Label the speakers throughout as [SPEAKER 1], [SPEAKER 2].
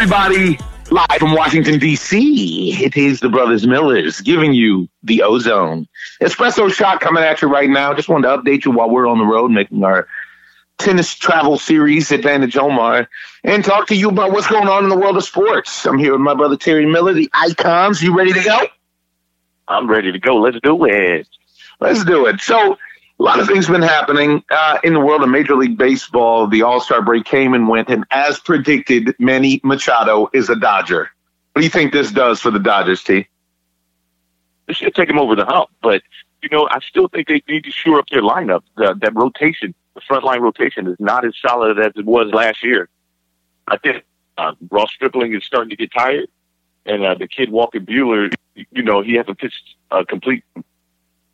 [SPEAKER 1] everybody. Live from Washington, D.C., it is the Brothers Millers giving you the ozone. Espresso shot coming at you right now. Just wanted to update you while we're on the road making our tennis travel series, Advantage Omar, and talk to you about what's going on in the world of sports. I'm here with my brother Terry Miller, the Icons. You ready to go?
[SPEAKER 2] I'm ready to go. Let's do it.
[SPEAKER 1] Let's do it. So, a lot of things been happening uh, in the world of Major League Baseball. The All Star break came and went, and as predicted, Manny Machado is a Dodger. What do you think this does for the Dodgers, T?
[SPEAKER 2] This should take them over the hump, but you know, I still think they need to shore up their lineup. The, that rotation, the front line rotation, is not as solid as it was last year. I think uh, Ross Stripling is starting to get tired, and uh, the kid Walker Buehler, you know, he hasn't pitched a complete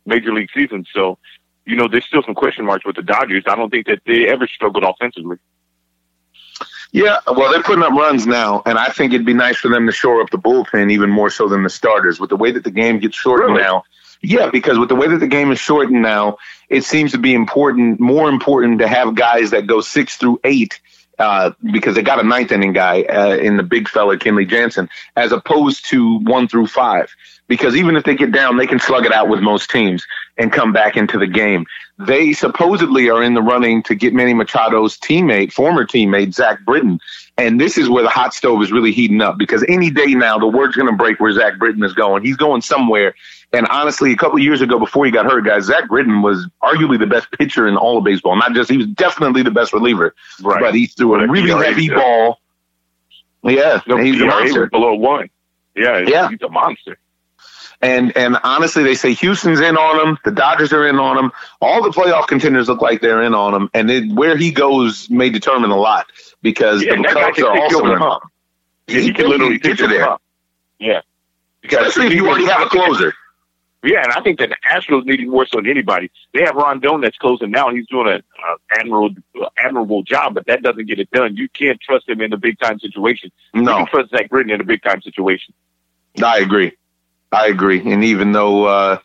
[SPEAKER 2] major league season, so you know, there's still some question marks with the Dodgers. I don't think that they ever struggled offensively.
[SPEAKER 1] Yeah, well, they're putting up runs now, and I think it'd be nice for them to shore up the bullpen even more so than the starters. With the way that the game gets shortened really? now, yeah, because with the way that the game is shortened now, it seems to be important, more important to have guys that go six through eight uh, because they got a ninth inning guy uh, in the big fella Kenley Jansen, as opposed to one through five. Because even if they get down, they can slug it out with most teams and come back into the game. They supposedly are in the running to get Manny Machado's teammate, former teammate Zach Britton, and this is where the hot stove is really heating up because any day now the word's going to break where Zach Britton is going. He's going somewhere and honestly, a couple of years ago, before he got hurt, guys, Zach Britton was arguably the best pitcher in all of baseball. Not just he was definitely the best reliever, right. but he threw a really heavy ball. Yeah,
[SPEAKER 2] no, he's a monster. below one. Yeah,
[SPEAKER 1] yeah,
[SPEAKER 2] he's a monster.
[SPEAKER 1] And and honestly, they say Houston's in on him. The Dodgers are in on him. All the playoff contenders look like they're in on him. And it, where he goes may determine a lot because
[SPEAKER 2] yeah,
[SPEAKER 1] the Cubs are also in
[SPEAKER 2] on him. Yeah, he, he can literally get you there. Yeah,
[SPEAKER 1] especially if you already have a closer.
[SPEAKER 2] Yeah, and I think that the Astros need him more so than anybody. They have Rondon that's closing now. And he's doing an uh, admirable, uh, admirable job, but that doesn't get it done. You can't trust him in a big time situation.
[SPEAKER 1] No.
[SPEAKER 2] You can trust Zach Britton in a big time situation.
[SPEAKER 1] I agree. I agree. And even though uh,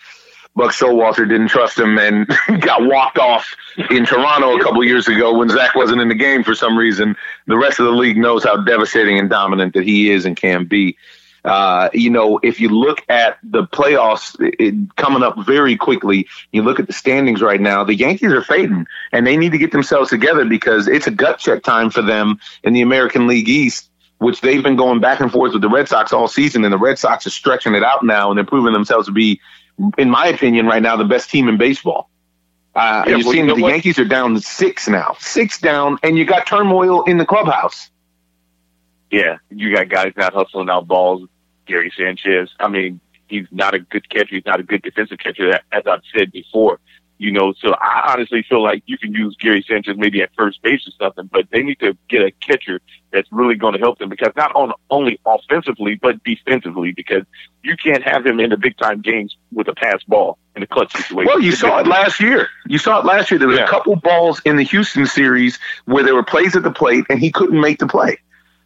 [SPEAKER 1] Buck Showalter didn't trust him and got walked off in Toronto a couple years ago when Zach wasn't in the game for some reason, the rest of the league knows how devastating and dominant that he is and can be. Uh, you know, if you look at the playoffs it, coming up very quickly, you look at the standings right now, the Yankees are fading and they need to get themselves together because it's a gut check time for them in the American League East, which they've been going back and forth with the Red Sox all season. And the Red Sox are stretching it out now and they're proving themselves to be, in my opinion, right now, the best team in baseball. Uh, yeah, you're well, seeing you know the what? Yankees are down six now, six down, and you got turmoil in the clubhouse.
[SPEAKER 2] Yeah, you got guys not hustling out balls. Gary Sanchez. I mean, he's not a good catcher. He's not a good defensive catcher, as I've said before. You know, so I honestly feel like you can use Gary Sanchez maybe at first base or something, but they need to get a catcher that's really going to help them because not on, only offensively but defensively because you can't have him in the big time games with a pass ball in a clutch situation.
[SPEAKER 1] Well, you saw it last year. You saw it last year. There was yeah. a couple balls in the Houston series where there were plays at the plate and he couldn't make the play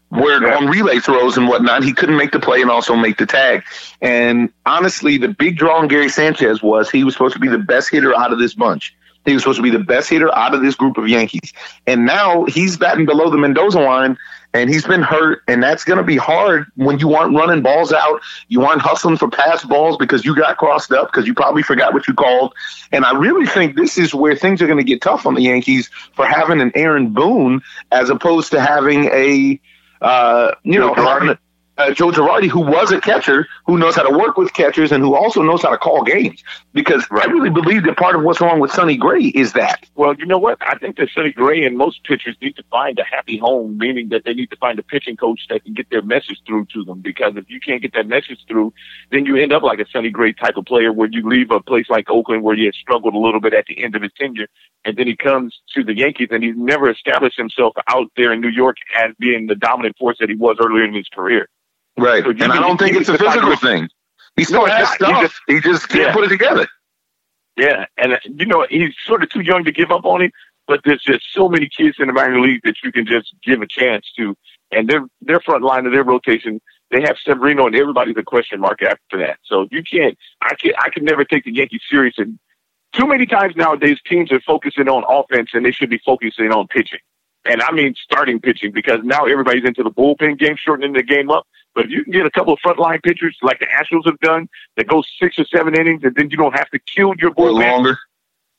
[SPEAKER 1] where yeah. on relay throws and whatnot, he couldn't make the play and also make the tag. And honestly, the big draw on Gary Sanchez was he was supposed to be the best hitter out of this bunch. He was supposed to be the best hitter out of this group of Yankees. And now he's batting below the Mendoza line and he's been hurt. And that's going to be hard when you aren't running balls out. You aren't hustling for pass balls because you got crossed up because you probably forgot what you called. And I really think this is where things are going to get tough on the Yankees for having an Aaron Boone as opposed to having a, uh, you know, uh, Joe Girardi, who was a catcher, who knows how to work with catchers, and who also knows how to call games. Because right. I really believe that part of what's wrong with Sonny Gray is that.
[SPEAKER 2] Well, you know what? I think that Sonny Gray and most pitchers need to find a happy home, meaning that they need to find a pitching coach that can get their message through to them. Because if you can't get that message through, then you end up like a Sonny Gray type of player, where you leave a place like Oakland, where he had struggled a little bit at the end of his tenure, and then he comes to the Yankees, and he's never established himself out there in New York as being the dominant force that he was earlier in his career.
[SPEAKER 1] Right. So and I don't think it's a physical thing. He still no, stuff. He just, he just can't yeah. put it together.
[SPEAKER 2] Yeah, and uh, you know he's sort of too young to give up on it, but there's just so many kids in the minor league that you can just give a chance to, and their their front line of their rotation, they have Severino, and everybody's a question mark after that. So you can't, I can, I can never take the Yankees serious. And too many times nowadays, teams are focusing on offense, and they should be focusing on pitching and I mean starting pitching because now everybody's into the bullpen game, shortening the game up. But if you can get a couple of frontline pitchers like the Astros have done that go six or seven innings, and then you don't have to kill your bullpen.
[SPEAKER 1] Or longer.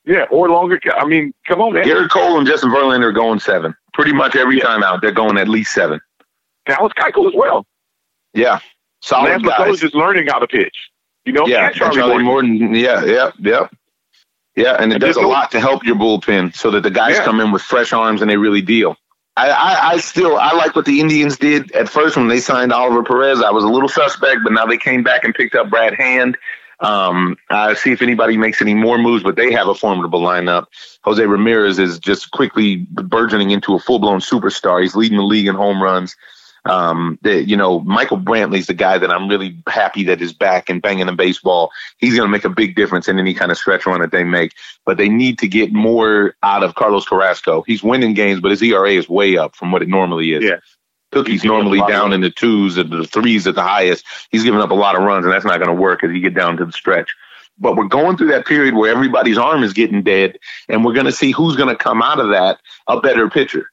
[SPEAKER 2] Yeah, or longer. I mean, come on, man.
[SPEAKER 1] Gerrit Cole and Justin Verlander are going seven. Pretty much every yeah. time out, they're going at least seven.
[SPEAKER 2] Dallas Keuchel as well.
[SPEAKER 1] Yeah,
[SPEAKER 2] solid Lance guys. is just learning how to pitch. You know,
[SPEAKER 1] yeah, Charlie, Charlie Morton. Morton. Yeah, yeah, yeah. Yeah, and it and does a lot to help your bullpen so that the guys yeah. come in with fresh arms and they really deal. I, I, I, still I like what the Indians did at first when they signed Oliver Perez. I was a little suspect, but now they came back and picked up Brad Hand. Um, I see if anybody makes any more moves, but they have a formidable lineup. Jose Ramirez is just quickly burgeoning into a full blown superstar. He's leading the league in home runs. Um, the, you know, Michael Brantley's the guy that I'm really happy that is back and banging the baseball. He's going to make a big difference in any kind of stretch run that they make. But they need to get more out of Carlos Carrasco. He's winning games, but his ERA is way up from what it normally is.
[SPEAKER 2] Yeah.
[SPEAKER 1] Cookie's normally down in the twos and the threes at the highest. He's giving up a lot of runs, and that's not going to work as you get down to the stretch. But we're going through that period where everybody's arm is getting dead, and we're going to see who's going to come out of that a better pitcher.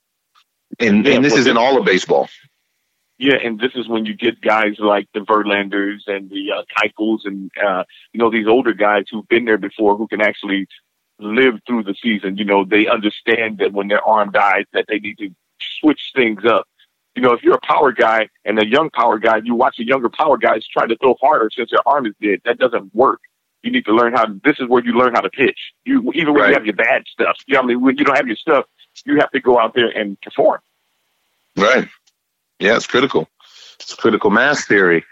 [SPEAKER 1] And, yeah, and this is in all of baseball.
[SPEAKER 2] Yeah, and this is when you get guys like the Verlanders and the uh, Keuchels and uh, you know these older guys who've been there before who can actually live through the season. You know, they understand that when their arm dies, that they need to switch things up. You know, if you're a power guy and a young power guy, you watch the younger power guys try to throw harder since their arm is dead. That doesn't work. You need to learn how. This is where you learn how to pitch. You even when right. you have your bad stuff. You know, I mean, when you don't have your stuff, you have to go out there and perform.
[SPEAKER 1] Right. Yeah, it's critical. It's critical mass theory.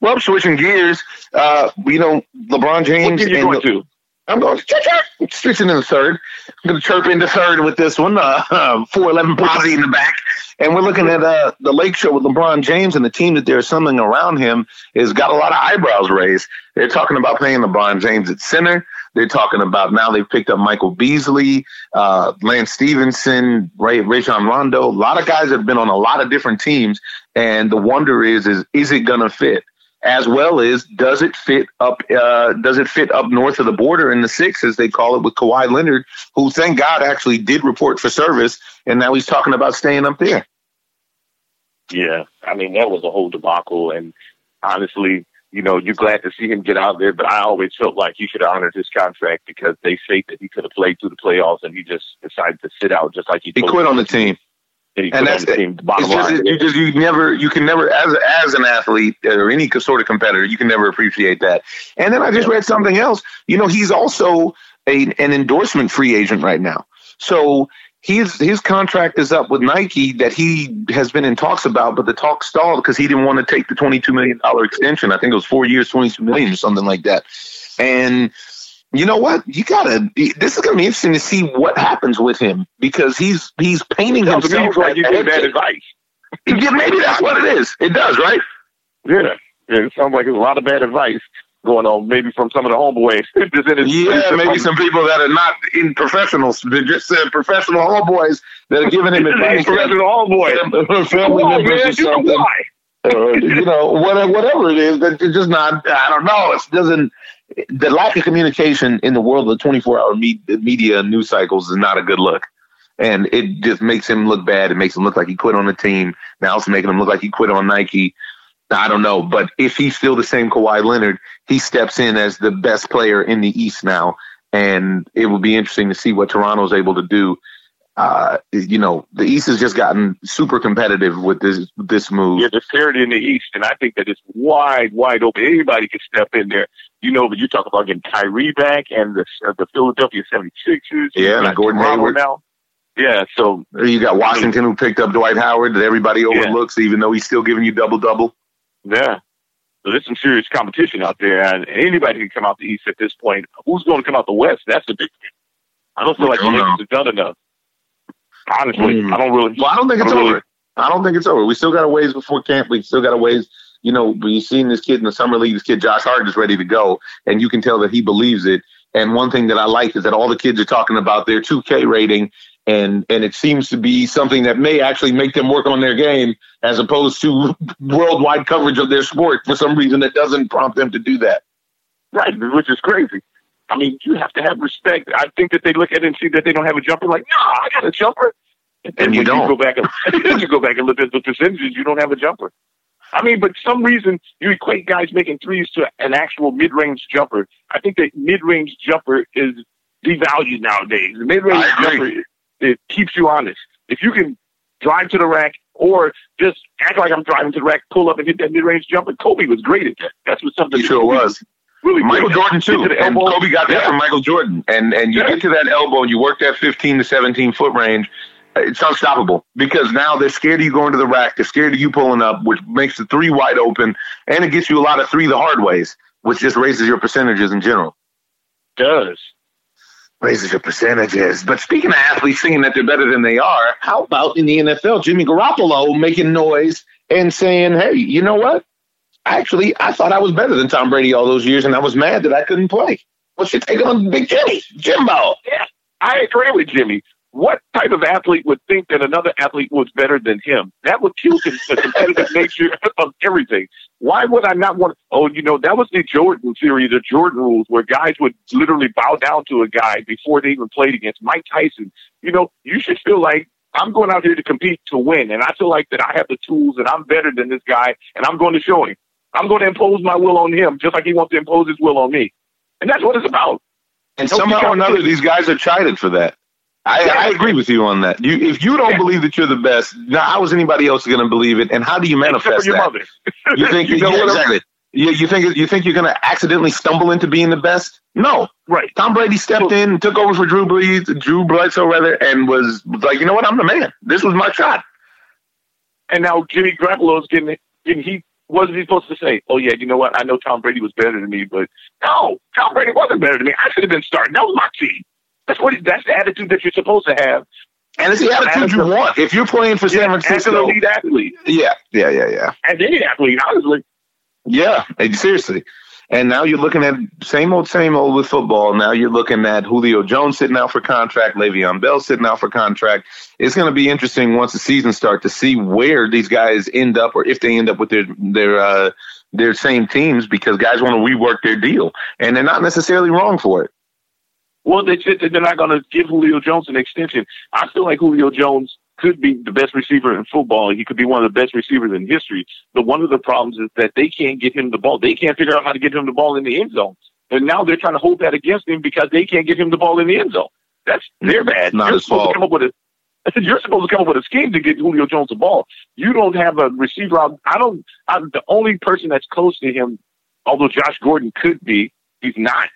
[SPEAKER 1] Well, I'm switching gears, uh, you know, LeBron James.
[SPEAKER 2] What are you going
[SPEAKER 1] the,
[SPEAKER 2] to?
[SPEAKER 1] I'm going chirp, chirp, switching in the third. I'm going to chirp into third with this one. Uh, uh, 411 posse in the back. And we're looking at uh, the Lake Show with LeBron James and the team that there's something around him has got a lot of eyebrows raised. They're talking about playing LeBron James at center. They're talking about now they've picked up Michael Beasley, uh, Lance Stephenson, Ray, Rajon Rondo. A lot of guys have been on a lot of different teams. And the wonder is, is, is it going to fit? As well as does it fit up? Uh, does it fit up north of the border in the six, as they call it, with Kawhi Leonard, who thank God actually did report for service, and now he's talking about staying up there.
[SPEAKER 2] Yeah, I mean that was a whole debacle, and honestly, you know, you're glad to see him get out there, but I always felt like he should have honored his contract because they say that he could have played through the playoffs and he just decided to sit out just like he,
[SPEAKER 1] he quit on the team.
[SPEAKER 2] And, and that's the team, bottom
[SPEAKER 1] just,
[SPEAKER 2] line.
[SPEAKER 1] You just you never you can never as as an athlete or any sort of competitor you can never appreciate that. And then I just yeah. read something else. You know, he's also a an endorsement free agent right now. So his his contract is up with Nike that he has been in talks about, but the talk stalled because he didn't want to take the twenty two million dollar extension. I think it was four years, twenty two million or something like that. And you know what? You gotta. This is gonna be interesting to see what happens with him because he's he's painting
[SPEAKER 2] it
[SPEAKER 1] himself.
[SPEAKER 2] like you give bad advice.
[SPEAKER 1] yeah, maybe that's what it is. It does, right?
[SPEAKER 2] Yeah. yeah. It sounds like it's a lot of bad advice going on, maybe from some of the homeboys.
[SPEAKER 1] yeah, maybe some people that are not in professionals, they just said professional homeboys that are giving him advice.
[SPEAKER 2] professional homeboys,
[SPEAKER 1] family uh, on, members man, or something. Or, you know, uh, whatever, whatever it is, that just not. I don't know. It doesn't. The lack of communication in the world of 24 hour media news cycles is not a good look. And it just makes him look bad. It makes him look like he quit on the team. Now it's making him look like he quit on Nike. I don't know, but if he's still the same Kawhi Leonard, he steps in as the best player in the East now, and it will be interesting to see what Toronto's able to do. Uh, you know, the East has just gotten super competitive with this this move.
[SPEAKER 2] Yeah, the parity in the East, and I think that it's wide, wide open. Anybody can step in there. You know, but you talk about getting Kyrie back and the uh, the Philadelphia 76ers.
[SPEAKER 1] Yeah, and Gordon Toronto Hayward
[SPEAKER 2] now. Yeah, so
[SPEAKER 1] you got Washington who picked up Dwight Howard that everybody overlooks, yeah. even though he's still giving you double double.
[SPEAKER 2] Yeah. So there's some serious competition out there, and anybody can come out the East at this point. Who's going to come out the West? That's the big thing. I don't feel like the Lakers have done enough. Honestly, mm. I don't really.
[SPEAKER 1] Well, I don't think it's over. I don't think it's over. We still got a ways before camp. We still got a ways. You know, we've seen this kid in the summer league. This kid, Josh Hart, is ready to go, and you can tell that he believes it. And one thing that I like is that all the kids are talking about their 2K rating and and it seems to be something that may actually make them work on their game as opposed to worldwide coverage of their sport for some reason that doesn't prompt them to do that.
[SPEAKER 2] Right, which is crazy. I mean, you have to have respect. I think that they look at it and see that they don't have a jumper, like, no, I got a jumper. And,
[SPEAKER 1] And you don't.
[SPEAKER 2] You go back and you go back and look at the percentages. You don't have a jumper. I mean, but some reason you equate guys making threes to an actual mid-range jumper. I think that mid-range jumper is devalued nowadays. The mid-range jumper it keeps you honest. If you can drive to the rack or just act like I'm driving to the rack, pull up and hit that mid-range jumper, Kobe was great at that. That's what something
[SPEAKER 1] He sure was.
[SPEAKER 2] Really
[SPEAKER 1] Michael
[SPEAKER 2] at.
[SPEAKER 1] Jordan too,
[SPEAKER 2] to
[SPEAKER 1] and. Kobe got that
[SPEAKER 2] Yeah.
[SPEAKER 1] from Michael Jordan. And and you
[SPEAKER 2] Yeah.
[SPEAKER 1] get to that elbow, and you work that 15 to 17 foot range. It's unstoppable because now they're scared of you going to the rack. They're scared of you pulling up, which makes the three wide open, and it gets you a lot of three the hard ways, which just raises your percentages in general.
[SPEAKER 2] does.
[SPEAKER 1] Raises your percentages. But speaking of athletes saying that they're better than they are, how about in the NFL, Jimmy Garoppolo making noise and saying, "Hey, you know what? Actually, I thought I was better than Tom Brady all those years, and I was mad that I couldn't play." What's your take on Big Jimmy, Jimbo?
[SPEAKER 2] Yeah, I agree with Jimmy. What type of athlete would think that another athlete was better than him? That would kill the competitive nature of everything. Why would I not want? Oh, you know, that was the Jordan theory, the Jordan rules, where guys would literally bow down to a guy before they even played against Mike Tyson. You know, you should feel like I'm going out here to compete to win, and I feel like that I have the tools and I'm better than this guy, and I'm going to show him. I'm going to impose my will on him, just like he wants to impose his will on me, and that's what it's about.
[SPEAKER 1] And
[SPEAKER 2] Don't
[SPEAKER 1] somehow or another, these guys are chided for that. I, I agree with you on that. You, if you don't believe that you're the best, now how is anybody else going to believe it? And how do you manifest
[SPEAKER 2] for your
[SPEAKER 1] that?
[SPEAKER 2] mother.
[SPEAKER 1] You think
[SPEAKER 2] You know
[SPEAKER 1] yeah, exactly? You, you think you think you're going to accidentally stumble into being the best? No.
[SPEAKER 2] Right.
[SPEAKER 1] Tom Brady stepped in, took over for Drew Brees, Drew Bledsoe rather, and was, was like, you know what? I'm the man. This was my shot.
[SPEAKER 2] And now Jimmy Garoppolo's getting getting he what is he supposed to say? Oh yeah, you know what? I know Tom Brady was better than me, but no, Tom Brady wasn't better than me. I should have been starting. That was my team. That's what that's the attitude that you're supposed to have.
[SPEAKER 1] And it's the attitude you want. If you're playing for San
[SPEAKER 2] As an
[SPEAKER 1] Francisco,
[SPEAKER 2] elite athlete,
[SPEAKER 1] yeah, yeah, yeah, yeah.
[SPEAKER 2] as any athlete, honestly.
[SPEAKER 1] Yeah, seriously. And now you're looking at same old, same old with football. Now you're looking at Julio Jones sitting out for contract, Le'Veon Bell sitting out for contract. It's going to be interesting once the season starts to see where these guys end up, or if they end up with their their uh, their same teams, because guys want to rework their deal, and they're not necessarily wrong for it.
[SPEAKER 2] Well, they said that they're not going to give Julio Jones an extension. I feel like Julio Jones could be the best receiver in football. He could be one of the best receivers in history. But one of the problems is that they can't get him the ball. They can't figure out how to get him the ball in the end zone. And now they're trying to hold that against him because they can't get him the ball in the end zone. That's their bad.
[SPEAKER 1] Not
[SPEAKER 2] You're
[SPEAKER 1] his
[SPEAKER 2] supposed
[SPEAKER 1] fault.
[SPEAKER 2] to come up with a I said, you're supposed to come up with a scheme to get Julio Jones the ball. You don't have a receiver out. I don't. I'm the only person that's close to him, although Josh Gordon could be. He's not.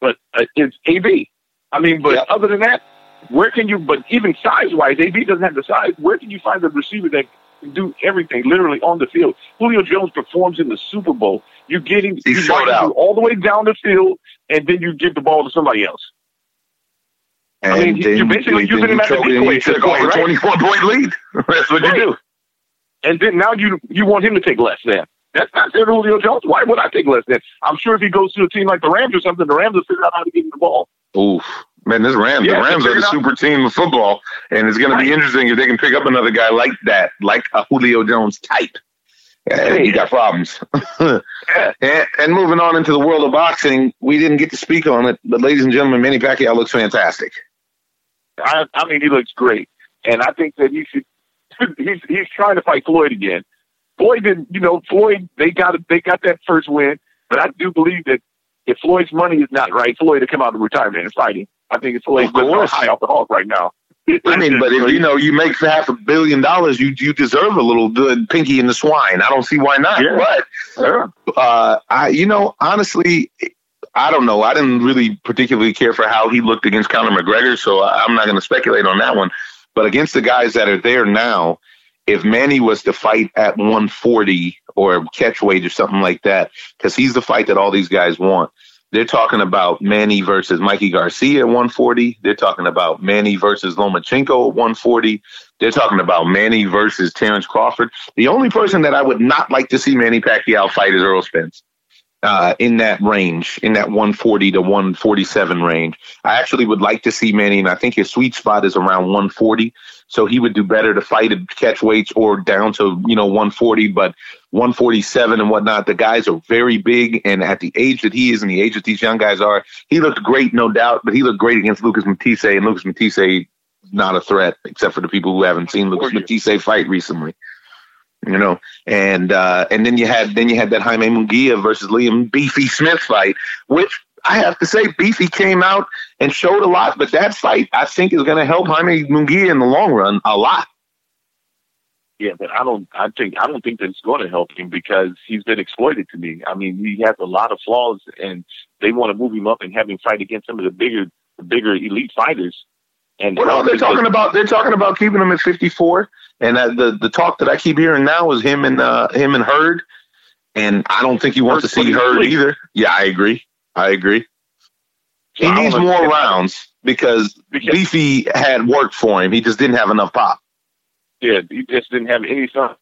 [SPEAKER 2] But uh, it's AB. I mean, but
[SPEAKER 1] Yep.
[SPEAKER 2] other than that, where can you? But even size wise, AB doesn't have the size. Where can you find a receiver that can do everything literally on the field? Julio Jones performs in the Super Bowl. You get him.
[SPEAKER 1] He
[SPEAKER 2] you
[SPEAKER 1] showed
[SPEAKER 2] run him
[SPEAKER 1] out.
[SPEAKER 2] all the way down the field, and then you give the ball to somebody else.
[SPEAKER 1] And
[SPEAKER 2] I mean, you're basically using him as a decoy
[SPEAKER 1] you
[SPEAKER 2] at this
[SPEAKER 1] took off
[SPEAKER 2] right?
[SPEAKER 1] 24 point lead. That's what
[SPEAKER 2] Right.
[SPEAKER 1] you do.
[SPEAKER 2] And then now you you want him to take less than. That's not fair to Julio Jones. Why would I take less than? I'm sure if he goes to a team like the Rams or something, the Rams will figure out how to get him the ball.
[SPEAKER 1] Oof. Man, this Rams,
[SPEAKER 2] Yeah,
[SPEAKER 1] the Rams are the super team of football, and it's going to be interesting if they can pick up another guy like that, like a Julio Jones type. Yeah, you got problems. and, and moving on into the world of boxing, we didn't get to speak on it, but ladies and gentlemen, Manny Pacquiao looks fantastic.
[SPEAKER 2] I, I mean, he looks great, and I think that he should. He's he's trying to fight Floyd again. Floyd didn't, you know, Floyd they got they got that first win, but I do believe that if Floyd's money is not right, Floyd to come out of retirement and fight him. I think it's Floyd's
[SPEAKER 1] course.
[SPEAKER 2] high off the hog right now.
[SPEAKER 1] I mean, but if you know you make half a billion dollars, you you deserve a little good pinky in the swine. I don't see why not.
[SPEAKER 2] Yeah.
[SPEAKER 1] But uh, I, you know, honestly, I don't know. I didn't really particularly care for how he looked against Conor McGregor, so I- I'm not going to speculate on that one. But against the guys that are there now, if Manny was to fight at 140 or catch weight or something like that, because he's the fight that all these guys want. They're talking about Manny versus Mikey Garcia at 140. They're talking about Manny versus Lomachenko at 140. They're talking about Manny versus Terence Crawford. The only person that I would not like to see Manny Pacquiao fight is Errol Spence. Uh, in that range, in that 140 to 147 range. I actually would like to see Manny, and I think his sweet spot is around 140. So he would do better to fight at catch weights or down to, you know, 140, but 147 and whatnot. The guys are very big, and at the age that he is and the age that these young guys are, he looked great, no doubt, but he looked great against Lucas Matthysse, and Lucas Matthysse not a threat, except for the people who haven't seen Lucas Matthysse fight recently. You know, and uh, and then you had then you had that Jaime Munguia versus Liam Beefy Smith fight, which I have to say Beefy came out and showed a lot, but that fight I think is going to help Jaime Munguia in the long run a lot.
[SPEAKER 2] Yeah, but I don't. I think I don't think that it's going to help him because he's been exploited to me. I mean, he has a lot of flaws, and they want to move him up and have him fight against some of the bigger, the bigger elite fighters.
[SPEAKER 1] And well, no, they're talking about they're talking about keeping him at 54. And uh, the the talk that I keep hearing now is him and uh, him and Hurd. And I don't think he wants Hurd to see Hurd either. Yeah, I agree. I agree. So he needs more rounds because, because Beefy had worked for him. He just didn't have enough pop.
[SPEAKER 2] Yeah, he just didn't have any fun.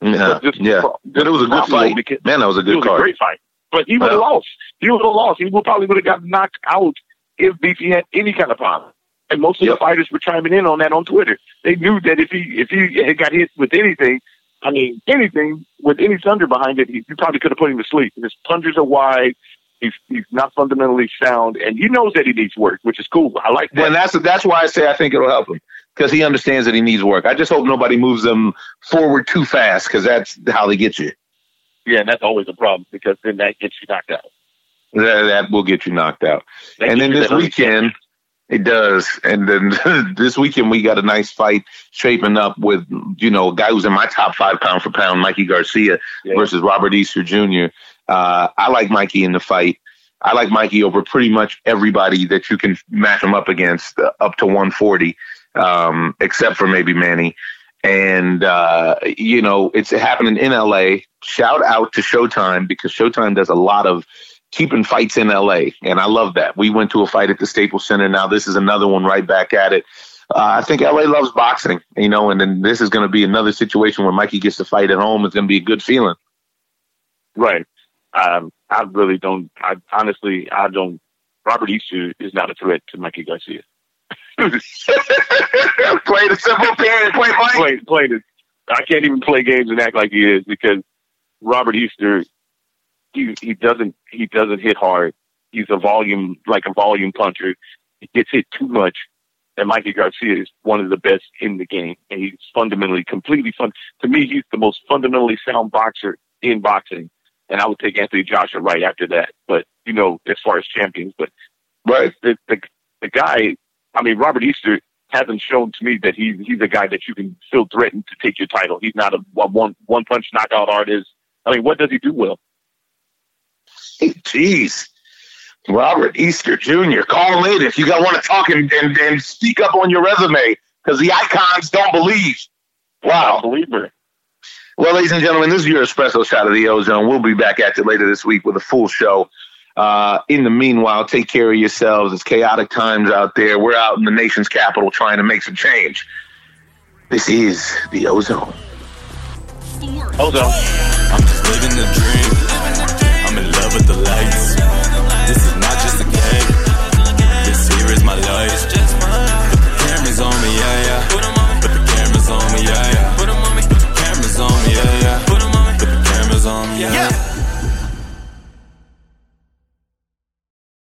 [SPEAKER 1] Yeah, yeah. But it was a good fight. Man, that was a good
[SPEAKER 2] it was
[SPEAKER 1] card.
[SPEAKER 2] A great fight. But he would have lost. He would have lost. He would probably would have got knocked out if Beefy had any kind of problem. And most of yep. the fighters were chiming in on that on Twitter. They knew that if he if he had got hit with anything, I mean anything with any thunder behind it, you probably could have put him to sleep. His plungers are wide. He's he's not fundamentally sound, and he knows that he needs work, which is cool. I like that.
[SPEAKER 1] And that's that's why I say I think it'll help him because he understands that he needs work. I just hope nobody moves him forward too fast because that's how they get you.
[SPEAKER 2] Yeah, and that's always a problem because then that gets you knocked out.
[SPEAKER 1] That, that will get you knocked out. That and then this weekend, it does. And then this weekend, we got a nice fight shaping up with, you know, a guy who's in my top five pound for pound, Mikey Garcia yeah. versus Robert Easter Jr. Uh, I like Mikey in the fight. I like Mikey over pretty much everybody that you can match him up against uh, up to 140, um, except for maybe Manny. And, uh, you know, it's happening in LA. Shout out to Showtime because Showtime does a lot of keeping fights in LA. And I love that. We went to a fight at the Staples Center. Now this is another one right back at it. Uh, I think LA loves boxing, you know, and then this is going to be another situation where Mikey gets to fight at home. It's going to be a good feeling.
[SPEAKER 2] Right. Um, I really don't. I honestly, I don't. Robert Easter is not a threat to Mikey Garcia.
[SPEAKER 1] play the simple game. Play
[SPEAKER 2] play, play the. I can't even play games and act like he is because Robert Easter, he he doesn't he doesn't hit hard. He's a volume like a volume puncher. He gets hit too much. And Mikey Garcia is one of the best in the game, and he's fundamentally, completely fun. To me, he's the most fundamentally sound boxer in boxing and I would take Anthony Joshua right after that. But you know, as far as champions, but
[SPEAKER 1] right,
[SPEAKER 2] the the, the guy, I mean, Robert Easter hasn't shown to me that he's he's a guy that you can feel threatened to take your title. He's not a, a one one punch knockout artist. I mean, what does he do well?
[SPEAKER 1] Jeez. Robert Easter Jr. Call in if you got want to talk and, and, and speak up on your resume because the icons don't believe. Wow.
[SPEAKER 2] Believer.
[SPEAKER 1] Well, ladies and gentlemen, this is your espresso shot of the ozone. We'll be back at you later this week with a full show. Uh, in the meanwhile, take care of yourselves. It's chaotic times out there. We're out in the nation's capital trying to make some change. This is the ozone.
[SPEAKER 2] Ozone. I'm just living the dream. Yeah.